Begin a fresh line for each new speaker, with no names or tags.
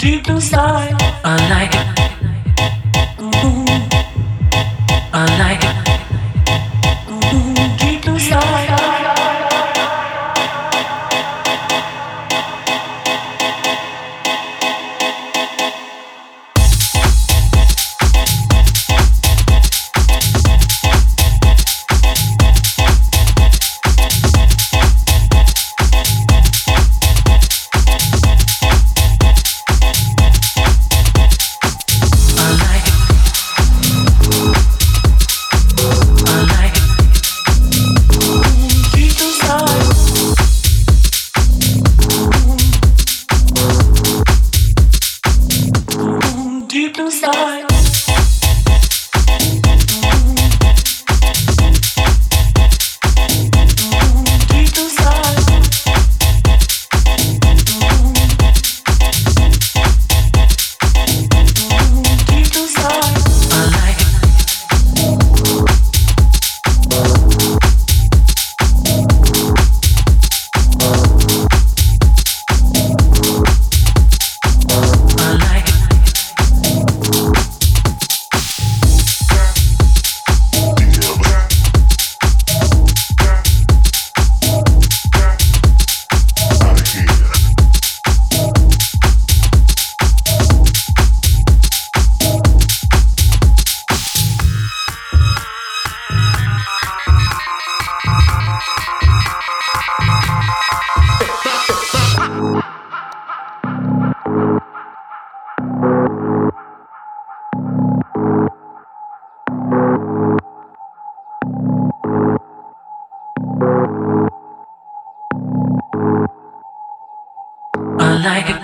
Deep inside, I like it. Like it.